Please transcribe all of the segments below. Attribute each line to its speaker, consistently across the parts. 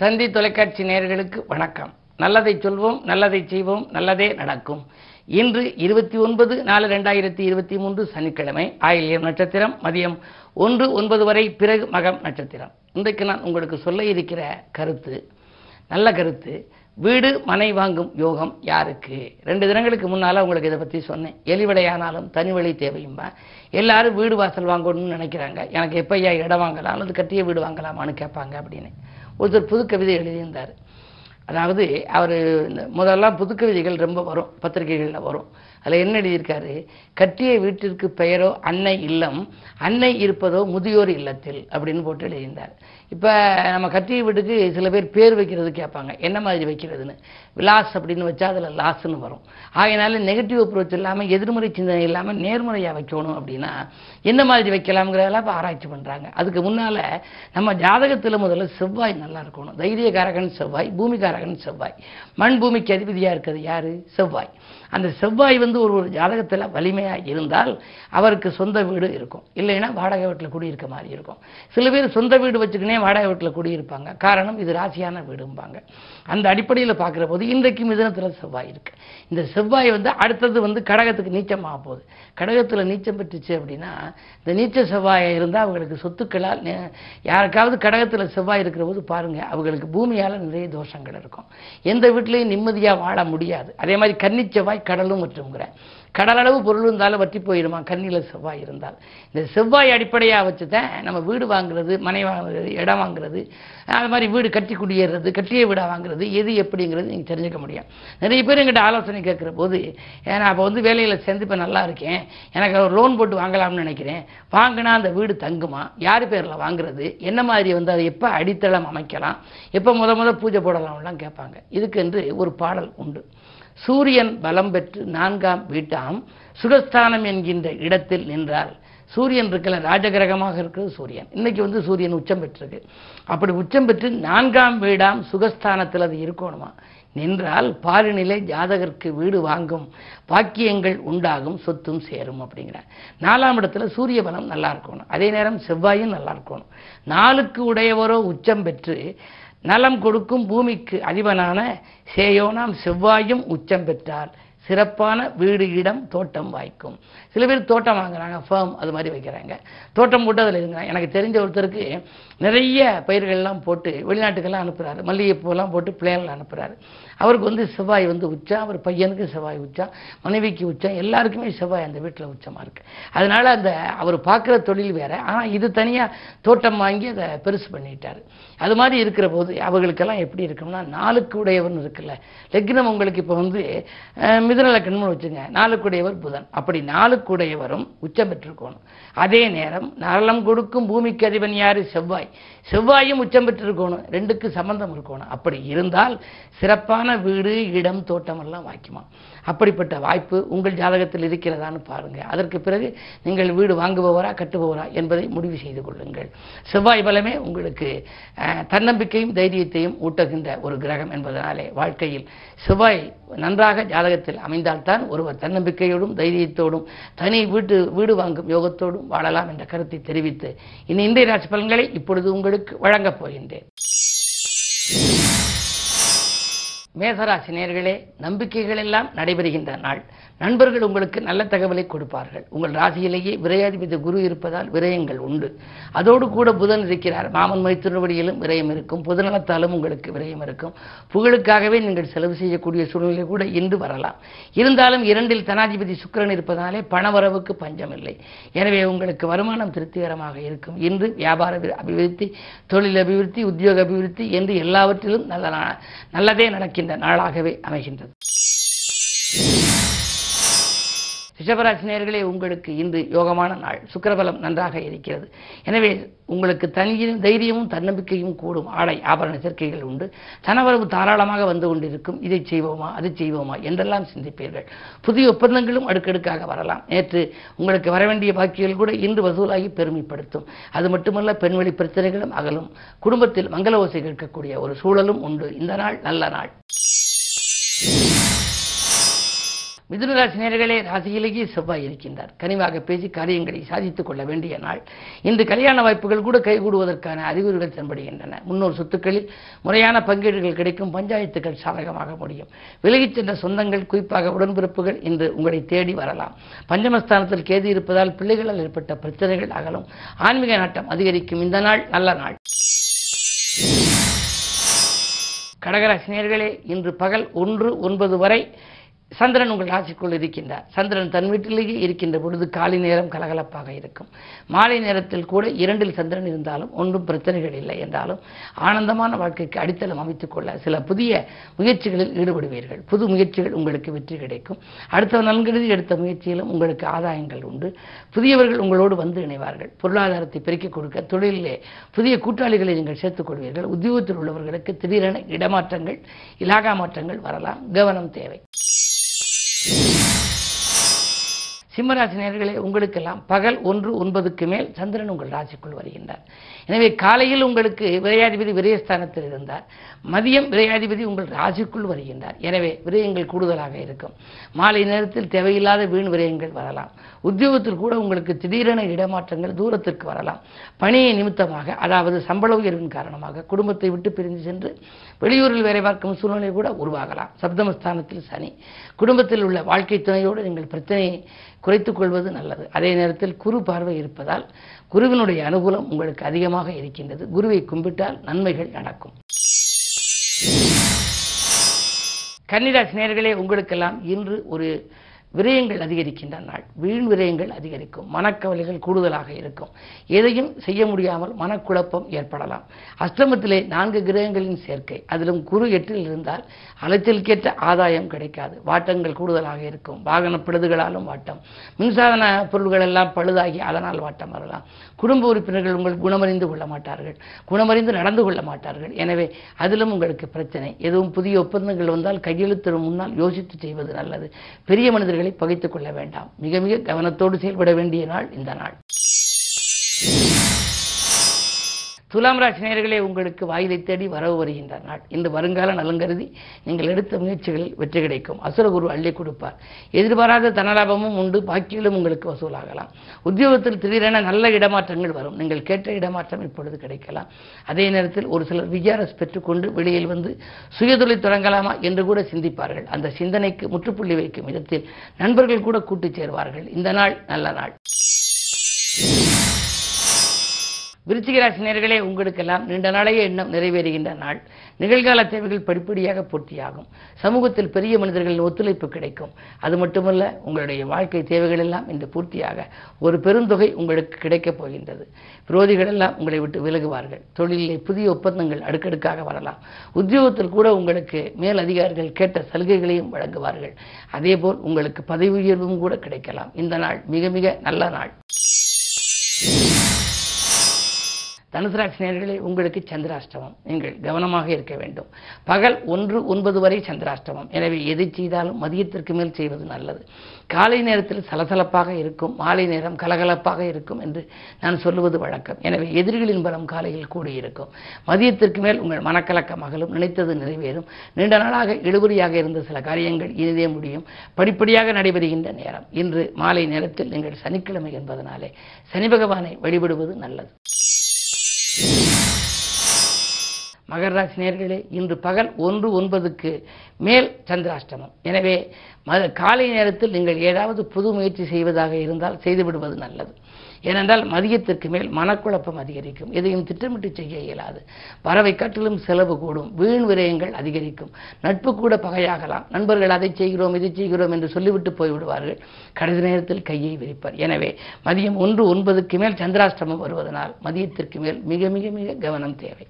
Speaker 1: தந்தி தொலைக்காட்சி நேயர்களுக்கு வணக்கம். நல்லதை சொல்வோம் நல்லதை செய்வோம் நல்லதே நடக்கும். இன்று இருபத்தி ஒன்பது நாலு ரெண்டாயிரத்தி இருபத்தி மூன்று சனிக்கிழமை ஆயிலியம் நட்சத்திரம் மதியம் ஒன்று ஒன்பது வரை பிறகு மகம் நட்சத்திரம். இன்றைக்கு நான் உங்களுக்கு சொல்ல இருக்கிற கருத்து நல்ல கருத்து வீடு மனை வாங்கும் யோகம் யாருக்கு? ரெண்டு தினங்களுக்கு முன்னால் உங்களுக்கு இதை பற்றி சொன்னேன். எலிவடையானாலும் தனி வழி தேவையும்பா? எல்லாரும் வீடு வாசல் வாங்கணும்னு நினைக்கிறாங்க. எனக்கு எப்பையா இடம் வாங்கலாம்? அல்லது கட்டிய வீடு வாங்கலாமான்னு கேட்பாங்க அப்படின்னு. ஒருத்தர் புது கவிதை எழுதியிருந்தார். அதாவது அவர் முதல்லாம் புது கவிதைகள் ரொம்ப வரும் பத்திரிகைகளில் வரும். அதில் என்ன எழுதியிருக்காரு? கட்டிய வீட்டிற்கு பெயரோ அன்னை இல்லம் அன்னை இருப்பதோ முதியோர் இல்லத்தில் அப்படின்னு போட்டு எழுதியிருந்தார். இப்போ நம்ம கட்டிய வீட்டுக்கு சில பேர் பேர் வைக்கிறது கேட்பாங்க. என்ன மாதிரி வைக்கிறதுன்னு? விலாஸ் அப்படின்னு வச்சா அதில் லாஸ்ன்னு வரும். ஆகையினால நெகட்டிவ் அப்ரோச் இல்லாமல் எதிர்மறை சிந்தனை இல்லாமல் நேர்மறையாக வைக்கணும் அப்படின்னா என்ன மாதிரி வைக்கலாம்ங்கிறதெல்லாம் இப்போ ஆராய்ச்சி பண்ணுறாங்க அதுக்கு முன்னால் நம்ம ஜாதகத்தில் முதல்ல செவ்வாய் நல்லா இருக்கணும். தைரியகாரகன் செவ்வாய் பூமிகாரகன் செவ்வாய். மண் பூமிக்கு அதிபதியாக இருக்கிறது யார்? செவ்வாய். அந்த செவ்வாய் வந்து ஒரு ஒரு ஜாதகத்தில் வலிமையாக இருந்தால் அவருக்கு சொந்த வீடு இருக்கும். இல்லைன்னா வாடகை வீட்டில் குடியிருக்க மாதிரி இருக்கும். சில பேர் சொந்த வீடு வச்சுக்கினே வாடகை வீட்டில் குடியிருப்பாங்க. காரணம் இது ராசியான வீடும்பாங்க. அந்த அடிப்படையில் பார்க்குற போது இன்றைக்கு மிதனத்தில் செவ்வாய் இருக்குது இந்த செவ்வாய் வந்து அடுத்தது வந்து கடகத்துக்கு நீச்சமாக போகுது. கடகத்தில் நீச்சம் பெற்றுச்சு அப்படின்னா இந்த நீச்ச செவ்வாயை இருந்தால் அவங்களுக்கு சொத்துக்களால் யாருக்காவது கடகத்தில் செவ்வாய் இருக்கிற போது பாருங்கள் அவங்களுக்கு பூமியால் நிறைய தோஷங்கள் இருக்கும். எந்த வீட்லையும் நிம்மதியாக வாழ முடியாது. அதே மாதிரி கன்னிச்செவ்வாய் செவ்வாய் கடலும் வற்றுங்கிற கடலளவு பொருள் இருந்தாலும் வற்றி போயிடுமா கண்ணியில் செவ்வாய் இருந்தால். இந்த செவ்வாய் அடிப்படையாக வச்சு தான் நம்ம வீடு வாங்குறது மனை வாங்குறது இடம் வாங்குறது அது மாதிரி வீடு கட்டி குடியேறது கட்டிய வீடாக வாங்குறது எது எப்படிங்கிறது நீங்கள் தெரிஞ்சுக்க முடியும். நிறைய பேர் எங்கிட்ட ஆலோசனை கேட்குற போது நான் அப்போ வந்து வேலையில் சேர்ந்து இப்போ நல்லா இருக்கேன் எனக்கு ஒரு லோன் போட்டு வாங்கலாம்னு நினைக்கிறேன் வாங்கினா அந்த வீடு தங்குமா? யார் பேரில் வாங்குறது? என்ன மாதிரி வந்து அதை எப்போ அடித்தளம் அமைக்கலாம்? எப்போ முத முத பூஜை போடலாம்லாம் கேட்பாங்க. இதுக்கென்று ஒரு பாடல் உண்டு. சூரியன் பலம் பெற்று நான்காம் வீட்டாம் சுகஸ்தானம் என்கின்ற இடத்தில் நின்றால் சூரியன் இருக்கல ராஜகிரகமாக இருக்கிறது சூரியன். இன்னைக்கு வந்து சூரியன் உச்சம் பெற்றிருக்கு. அப்படி உச்சம் பெற்று நான்காம் வீடாம் சுகஸ்தானத்தில் அது இருக்கணுமா? நின்றால் பாலினிலை ஜாதகருக்கு வீடு வாங்கும் பாக்கியங்கள் உண்டாகும் சொத்தும் சேரும் அப்படிங்கிறார். நாலாம் இடத்துல சூரிய பலம் நல்லா இருக்கணும். அதே நேரம் செவ்வாயும் நல்லா இருக்கணும். நாளுக்கு உடையவரோ உச்சம் பெற்று நலம் கொடுக்கும் பூமிக்கு அதிபனான சேயோனாம் செவ்வாயும் உச்சம் பெற்றால் சிறப்பான வீடு இடம் தோட்டம் வாய்க்கும். சில பேர் தோட்டம் வாங்குறாங்க ஃபேம் அது மாதிரி வைக்கிறாங்க. தோட்டம் போட்டு அதில் இருக்கிறாங்க எனக்கு தெரிஞ்ச ஒருத்தருக்கு நிறைய பயிர்கள்லாம் போட்டு வெளிநாட்டுக்கெல்லாம் அனுப்புகிறாரு மல்லிகைப்பூலாம் போட்டு பிளேனில் அனுப்புகிறாரு அவருக்கு வந்து செவ்வாய் வந்து உச்சம் அவர் பையனுக்கு செவ்வாய் உச்சம் மனைவிக்கு உச்சம் எல்லாருக்குமே செவ்வாய் அந்த வீட்டில் உச்சமாக இருக்குது அதனால் அந்த அவர் பார்க்குற தொழில் வேறு. ஆனால் இது தனியாக தோட்டம் வாங்கி அதை பெருசு பண்ணிட்டார். அது மாதிரி இருக்கிற போது அவர்களுக்கெல்லாம் எப்படி இருக்கும்னா நாளுக்கு உடையவன் இருக்குல்ல. லக்னம் உங்களுக்கு இப்போ வந்து அஹ், லக்னம்னு வச்சுங்க. நாளுக்குடையவர் புதன். அப்படி நாளுக்குடையவரும் உச்சம் பெற்றிருக்கணும். அதே நேரம் நலம் கொடுக்கும் பூமிக்கு அதிபன் யார்? செவ்வாய். செவ்வாயும் உச்சம் பெற்றிருக்கணும். ரெண்டுக்கு சம்பந்தம் இருக்கணும். அப்படி இருந்தால் சிறப்பான வீடு இடம் தோட்டம் எல்லாம் வாய்க்குமா? அப்படிப்பட்ட வாய்ப்பு உங்கள் ஜாதகத்தில் இருக்கிறதான்னு பாருங்கள் அதற்கு பிறகு நீங்கள் வீடு வாங்குபவரா கட்டுபவரா என்பதை முடிவு செய்து கொள்ளுங்கள். செவ்வாய் பலமே உங்களுக்கு தன்னம்பிக்கையும் தைரியத்தையும் ஊட்டுகின்ற ஒரு கிரகம் என்பதனாலே வாழ்க்கையில் செவ்வாய் நன்றாக ஜாதகத்தில் அமைந்தால்தான் ஒருவர் தன்னம்பிக்கையோடும் தைரியத்தோடும் தனி வீட்டு வீடு வாங்கும் யோகத்தோடும் வாழலாம் என்ற கருத்தை தெரிவித்து இனி இந்திய ராசி பலன்களை இப்பொழுது உங்களுக்கு வழங்கப் போகின்றேன். மேசராசி நேர்களே நம்பிக்கைகள் எல்லாம் நடைபெறுகின்ற நாள். நண்பர்கள் உங்களுக்கு நல்ல தகவலை கொடுப்பார்கள். உங்கள் ராசியிலேயே விரையாதிபதி குரு இருப்பதால் விரயங்கள் உண்டு. அதோடு கூட புதன் இருக்கிறார். மாமன் மைத்திருவடியிலும் விரயம் இருக்கும். புதநலத்தாலும் உங்களுக்கு விரயம் இருக்கும். புகழுக்காகவே நீங்கள் செலவு செய்யக்கூடிய சூழ்நிலை கூட இன்று வரலாம். இருந்தாலும் இரண்டில் தனாதிபதி சுக்கிரன் இருப்பதாலே பணவரவுக்கு பஞ்சம் இல்லை எனவே உங்களுக்கு வருமானம் திருப்திகரமாக இருக்கும். இன்று வியாபார அபிவிருத்தி தொழில் அபிவிருத்தி உத்தியோக அபிவிருத்தி என்று எல்லாவற்றிலும் நல்ல நல்லதே நடக்கின்ற நாளாகவே அமைகின்றது. ரிஷபராசி உங்களுக்கு இன்று யோகமான நாள். சுக்கரபலம் நன்றாக இருக்கிறது. எனவே உங்களுக்கு தனியும் தைரியமும் தன்னம்பிக்கையும் கூடும் ஆடை ஆபரண சேர்க்கைகள் உண்டு. தனவரவு தாராளமாக வந்து கொண்டிருக்கும். இதை செய்வோமா அதை செய்வோமா என்றெல்லாம் சிந்திப்பீர்கள். புதிய ஒப்பந்தங்களும் அடுக்கடுக்காக வரலாம். நேற்று உங்களுக்கு வர வேண்டிய பாக்கியங்கள் கூட இன்று வசூலாகி பெருமைப்படுத்தும். அது மட்டுமல்ல பெண்வெளி பிரச்சனைகளும் அகலும். குடும்பத்தில் மங்கள ஓசை கேட்கக்கூடிய ஒரு சூழலும் உண்டு. இந்த நாள் நல்ல நாள். மிதுனராசினியர்களே ராசியிலேயே செவ்வாய் இருக்கின்றார். கனிவாக பேசி காரியங்களை சாதித்துக் கொள்ள வேண்டிய நாள். இன்று கல்யாண வாய்ப்புகள் கூட கைகூடுவதற்கான அறிகுறிகள் தென்படுகின்றன. முன்னோர் சொத்துக்களில் முறையான பங்கீடுகள் கிடைக்கும். பஞ்சாயத்துகள் சாதகமாக முடியும். விலகிச் சென்ற சொந்தங்கள் குறிப்பாக உடன்பிறப்புகள் இன்று உங்களை தேடி வரலாம். பஞ்சமஸ்தானத்தில் கேது இருப்பதால் பிள்ளைகளால் ஏற்பட்ட பிரச்சனைகள் அகலும். ஆன்மீக நாட்டம் அதிகரிக்கும். இந்த நாள் நல்ல நாள். கடகராசினியர்களே இன்று பகல் ஒன்று ஒன்பது வரை சந்திரன் உங்கள் ராசிக்குள் இருக்கின்றார். சந்திரன் தன் வீட்டிலேயே இருக்கின்ற பொழுது காலை நேரம் கலகலப்பாக இருக்கும். மாலை நேரத்தில் கூட இரண்டில் சந்திரன் இருந்தாலும் ஒன்றும் பிரச்சனைகள் இல்லை என்றாலும் ஆனந்தமான வாழ்க்கைக்கு அடித்தளம் அமைத்துக் கொள்ள சில புதிய முயற்சிகளில் ஈடுபடுவீர்கள். புது முயற்சிகள் உங்களுக்கு வெற்றி கிடைக்கும். அடுத்த நன்கருதி எடுத்த முயற்சியிலும் உங்களுக்கு ஆதாயங்கள் உண்டு. புதியவர்கள் உங்களோடு வந்து இணைவார்கள். பொருளாதாரத்தை பெருக்கிக் கொடுக்க தொழிலிலே புதிய கூட்டாளிகளை நீங்கள் சேர்த்துக் கொள்வீர்கள். உத்தியோகத்தில் உள்ளவர்களுக்கு திடீரென இடமாற்றங்கள் இலாகா மாற்றங்கள் வரலாம். கவனம் தேவை. சிம்மராசி நேர்களே உங்களுக்கெல்லாம் பகல் ஒன்று ஒன்பதுக்கு மேல் சந்திரன் உங்கள் ராசிக்குள் வருகின்றார். எனவே காலையில் உங்களுக்கு விரையாதிபதி விரயஸ்தானத்தில் இருந்தார் மதியம் விரையாதிபதி உங்கள் ராசிக்குள் வருகின்றார். எனவே விரயங்கள் கூடுதலாக இருக்கும். மாலை நேரத்தில் தேவையில்லாத வீண் விரயங்கள் வரலாம். உத்தியோகத்தில் கூட உங்களுக்கு திடீரென இடமாற்றங்கள் தூரத்திற்கு வரலாம். பணியை நிமித்தமாக அதாவது சம்பள உயர்வின் காரணமாக குடும்பத்தை விட்டு பிரிந்து சென்று வெளியூரில் வேலை பார்க்கும் சூழ்நிலை கூட உருவாகலாம். சப்தமஸ்தானத்தில் சனி. குடும்பத்தில் உள்ள வாழ்க்கை துணையோடு நீங்கள் பிரச்சனையை குறைத்துக் கொள்வது நல்லது. அதே நேரத்தில் குறு பார்வை இருப்பதால் குருவினுடைய அனுகூலம் உங்களுக்கு அதிகமாக இருக்கின்றது. குருவை கும்பிட்டால் நன்மைகள் நடக்கும். கன்னிராசி நேர்களே உங்களுக்கெல்லாம் இன்று ஒரு விரயங்கள் அதிகரிக்கின்ற நாள். வீண் விரயங்கள் அதிகரிக்கும். மனக்கவலைகள் கூடுதலாக இருக்கும். எதையும் செய்ய முடியாமல் மனக்குழப்பம் ஏற்படலாம். அஷ்டமத்திலே நான்கு கிரகங்களின் சேர்க்கை. அதிலும் குரு எட்டில் இருந்தால் அலைச்சலுக்கேற்ற ஆதாயம் கிடைக்காது. வாட்டங்கள் கூடுதலாக இருக்கும். வாகன பிழுதுகளாலும் வாட்டம். மின்சாதன பொருள்கள் எல்லாம் பழுதாகி அதனால் வாட்டம் வரலாம். குடும்ப உறுப்பினர்கள் உங்கள் குணமறிந்து கொள்ள மாட்டார்கள். குணமறிந்து நடந்து கொள்ள மாட்டார்கள். எனவே அதிலும் உங்களுக்கு பிரச்சனை. எதுவும் புதிய ஒப்பந்தங்கள் வந்தால் கையெழுத்திடும் முன்னால் யோசித்து செய்வது நல்லது. பெரிய மனிதர்கள் பகைத்துக் கொள்ள வேண்டாம். மிக மிக கவனத்தோடு செயல்பட வேண்டிய நாள் இந்த நாள். துலாம் ராசி நேர்களே உங்களுக்கு வாயிலை தேடி வரவு வருகின்ற நாள். இந்த வருங்கால நலங்கருதி நீங்கள் எடுத்த முயற்சிகளில் வெற்றி கிடைக்கும். அசுரகுரு அள்ளி கொடுப்பார். எதிர்பாராத தனலாபமும் உண்டு பாக்கியிலும் உங்களுக்கு வசூலாகலாம். உத்தியோகத்தில் திடீரென நல்ல இடமாற்றங்கள் வரும். நீங்கள் கேட்ட இடமாற்றம் இப்பொழுது கிடைக்கலாம். அதே நேரத்தில் ஒரு சிலர் விஜாரஸ் பெற்றுக்கொண்டு வெளியில் வந்து சுயதொழில் தொடங்கலாமா என்று கூட சிந்திப்பார்கள். அந்த சிந்தனைக்கு முற்றுப்புள்ளி வைக்கும் விதத்தில் நண்பர்கள் கூட கூட்டுச் சேர்வார்கள். இந்த நாள் நல்ல நாள். விருச்சிக நேர்களே உங்களுக்கெல்லாம் நீண்ட நாளைய எண்ணம் நிறைவேறுகின்ற நாள். நிகழ்கால தேவைகள் படிப்படியாக பூர்த்தியாகும். சமூகத்தில் பெரிய மனிதர்களின் ஒத்துழைப்பு கிடைக்கும். அது மட்டுமல்ல உங்களுடைய வாழ்க்கை தேவைகள் எல்லாம் இன்று பூர்த்தியாக ஒரு பெருந்தொகை உங்களுக்கு கிடைக்கப் போகின்றது. விரோதிகள் எல்லாம் உங்களை விட்டு விலகுவார்கள். தொழிலிலே புதிய ஒப்பந்தங்கள் அடுக்கடுக்காக வரலாம். உத்தியோகத்தில் கூட உங்களுக்கு மேல் அதிகாரிகள் கேட்ட சலுகைகளையும் வழங்குவார்கள். அதேபோல் உங்களுக்கு பதவி உயர்வும் கூட கிடைக்கலாம். இந்த நாள் மிக மிக நல்ல நாள். தனுசு ராசி நேர்களே உங்களுக்கு சந்திராஷ்டமம். நீங்கள் கவனமாக இருக்க வேண்டும். பகல் ஒன்று ஒன்பது வரை சந்திராஷ்டமம். எனவே எதை செய்தாலும் மதியத்திற்கு மேல் செய்வது நல்லது. காலை நேரத்தில் சலசலப்பாக இருக்கும் மாலை நேரம் கலகலப்பாக இருக்கும் என்று நான் சொல்லுவது வழக்கம். எனவே எதிரிகளின் பலம் காலையில் கூடியிருக்கும். மதியத்திற்கு மேல் உங்கள் மனக்கலக்கம் அகலும் நினைத்தது நிறைவேறும். நீண்ட நாளாக இழுபறியாக இருந்த சில காரியங்கள் இனிதே முடியும். படிப்படியாக நடைபெறுகின்ற நேரம். இன்று மாலை நேரத்தில் நீங்கள் சனிக்கிழமை என்பதனாலே சனி பகவானை வழிபடுவது நல்லது. மகர ராசி நேர்களே இன்று பகல் ஒன்று ஒன்பதுக்கு மேல் சந்திராஷ்டமம். எனவே மத காலை நேரத்தில் நீங்கள் ஏதாவது புது முயற்சி செய்வதாக இருந்தால் செய்துவிடுவது நல்லது. ஏனென்றால் மதியத்திற்கு மேல் மனக்குழப்பம் அதிகரிக்கும். எதையும் திட்டமிட்டு செய்ய இயலாது. பறவை கட்டிலும் செலவு கூடும். வீண் விரயங்கள் அதிகரிக்கும். நட்பு கூட பகையாகலாம். நண்பர்கள் அதை செய்கிறோம் இதை செய்கிறோம் என்று சொல்லிவிட்டு போய்விடுவார்கள். கடைசி நேரத்தில் கையை விரிப்பார். எனவே மதியம் ஒன்று ஒன்பதுக்கு மேல் சந்திராஷ்டமம் வருவதனால் மதியத்திற்கு மேல் மிக மிக மிக கவனம் தேவை.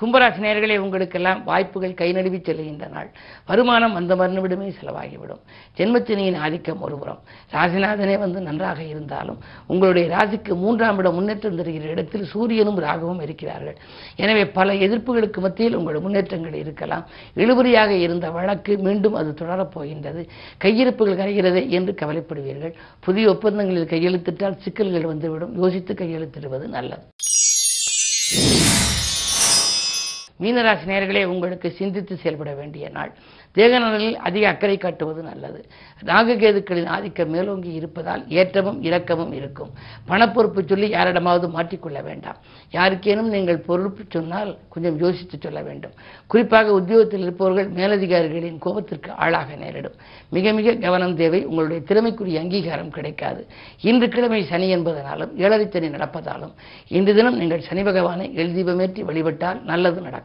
Speaker 1: கும்பராசி நேர்களே உங்களுக்கெல்லாம் வாய்ப்புகள் கை நழுவி செல்கின்ற நாள். வருமானம் வந்த மறுநிமிடமே செலவாகிவிடும். ஜென்மத்தினியின் ஆதிக்கம் ஒருபுறம் ராசிநாதனே வந்து நன்றாக இருந்தாலும் உங்களுடைய ராசிக்கு மூன்றாம் இடம் முன்னேற்றம் தருகிற இடத்தில் சூரியனும் ராகவும் இருக்கிறார்கள். எனவே பல எதிர்ப்புகளுக்கு மத்தியில் உங்கள் முன்னேற்றங்கள் இருக்கலாம். இழுபறியாக இருந்த வழக்கு மீண்டும் அது தொடரப் போகின்றது. கையிருப்புகள் கரைகிறதே என்று கவலைப்படுவீர்கள். புதிய ஒப்பந்தங்களில் கையெழுத்திட்டால் சிக்கல்கள் வந்துவிடும். யோசித்து கையெழுத்திடுவது நல்லது. மீனராசி நேர்களே உங்களுக்கு சிந்தித்து செயல்பட வேண்டிய நாள். தேகநலனில் அதிக அக்கறை காட்டுவது நல்லது. நாககேதுக்களின் ஆதிக்கம் மேலோங்கி இருப்பதால் ஏற்றமும் இறக்கமும் இருக்கும். பணப்பொறுப்பு சொல்லி யாரிடமாவது மாற்றிக்கொள்ள வேண்டாம். யாருக்கேனும் நீங்கள் பொறுப்பு சொன்னால் கொஞ்சம் யோசித்து சொல்ல வேண்டும். குறிப்பாக உத்தியோகத்தில் இருப்பவர்கள் மேலதிகாரிகளின் கோபத்திற்கு ஆளாக நேரிடும். மிக மிக கவனம் தேவை. உங்களுடைய திறமைக்குரிய அங்கீகாரம் கிடைக்காது. இன்று கிழமை சனி என்பதனாலும் ஏழரை சனி நடப்பதாலும் இன்று தினம் நீங்கள் சனி பகவானை எழுதிபமேற்றி வழிபட்டால் நல்லது நடக்கும்.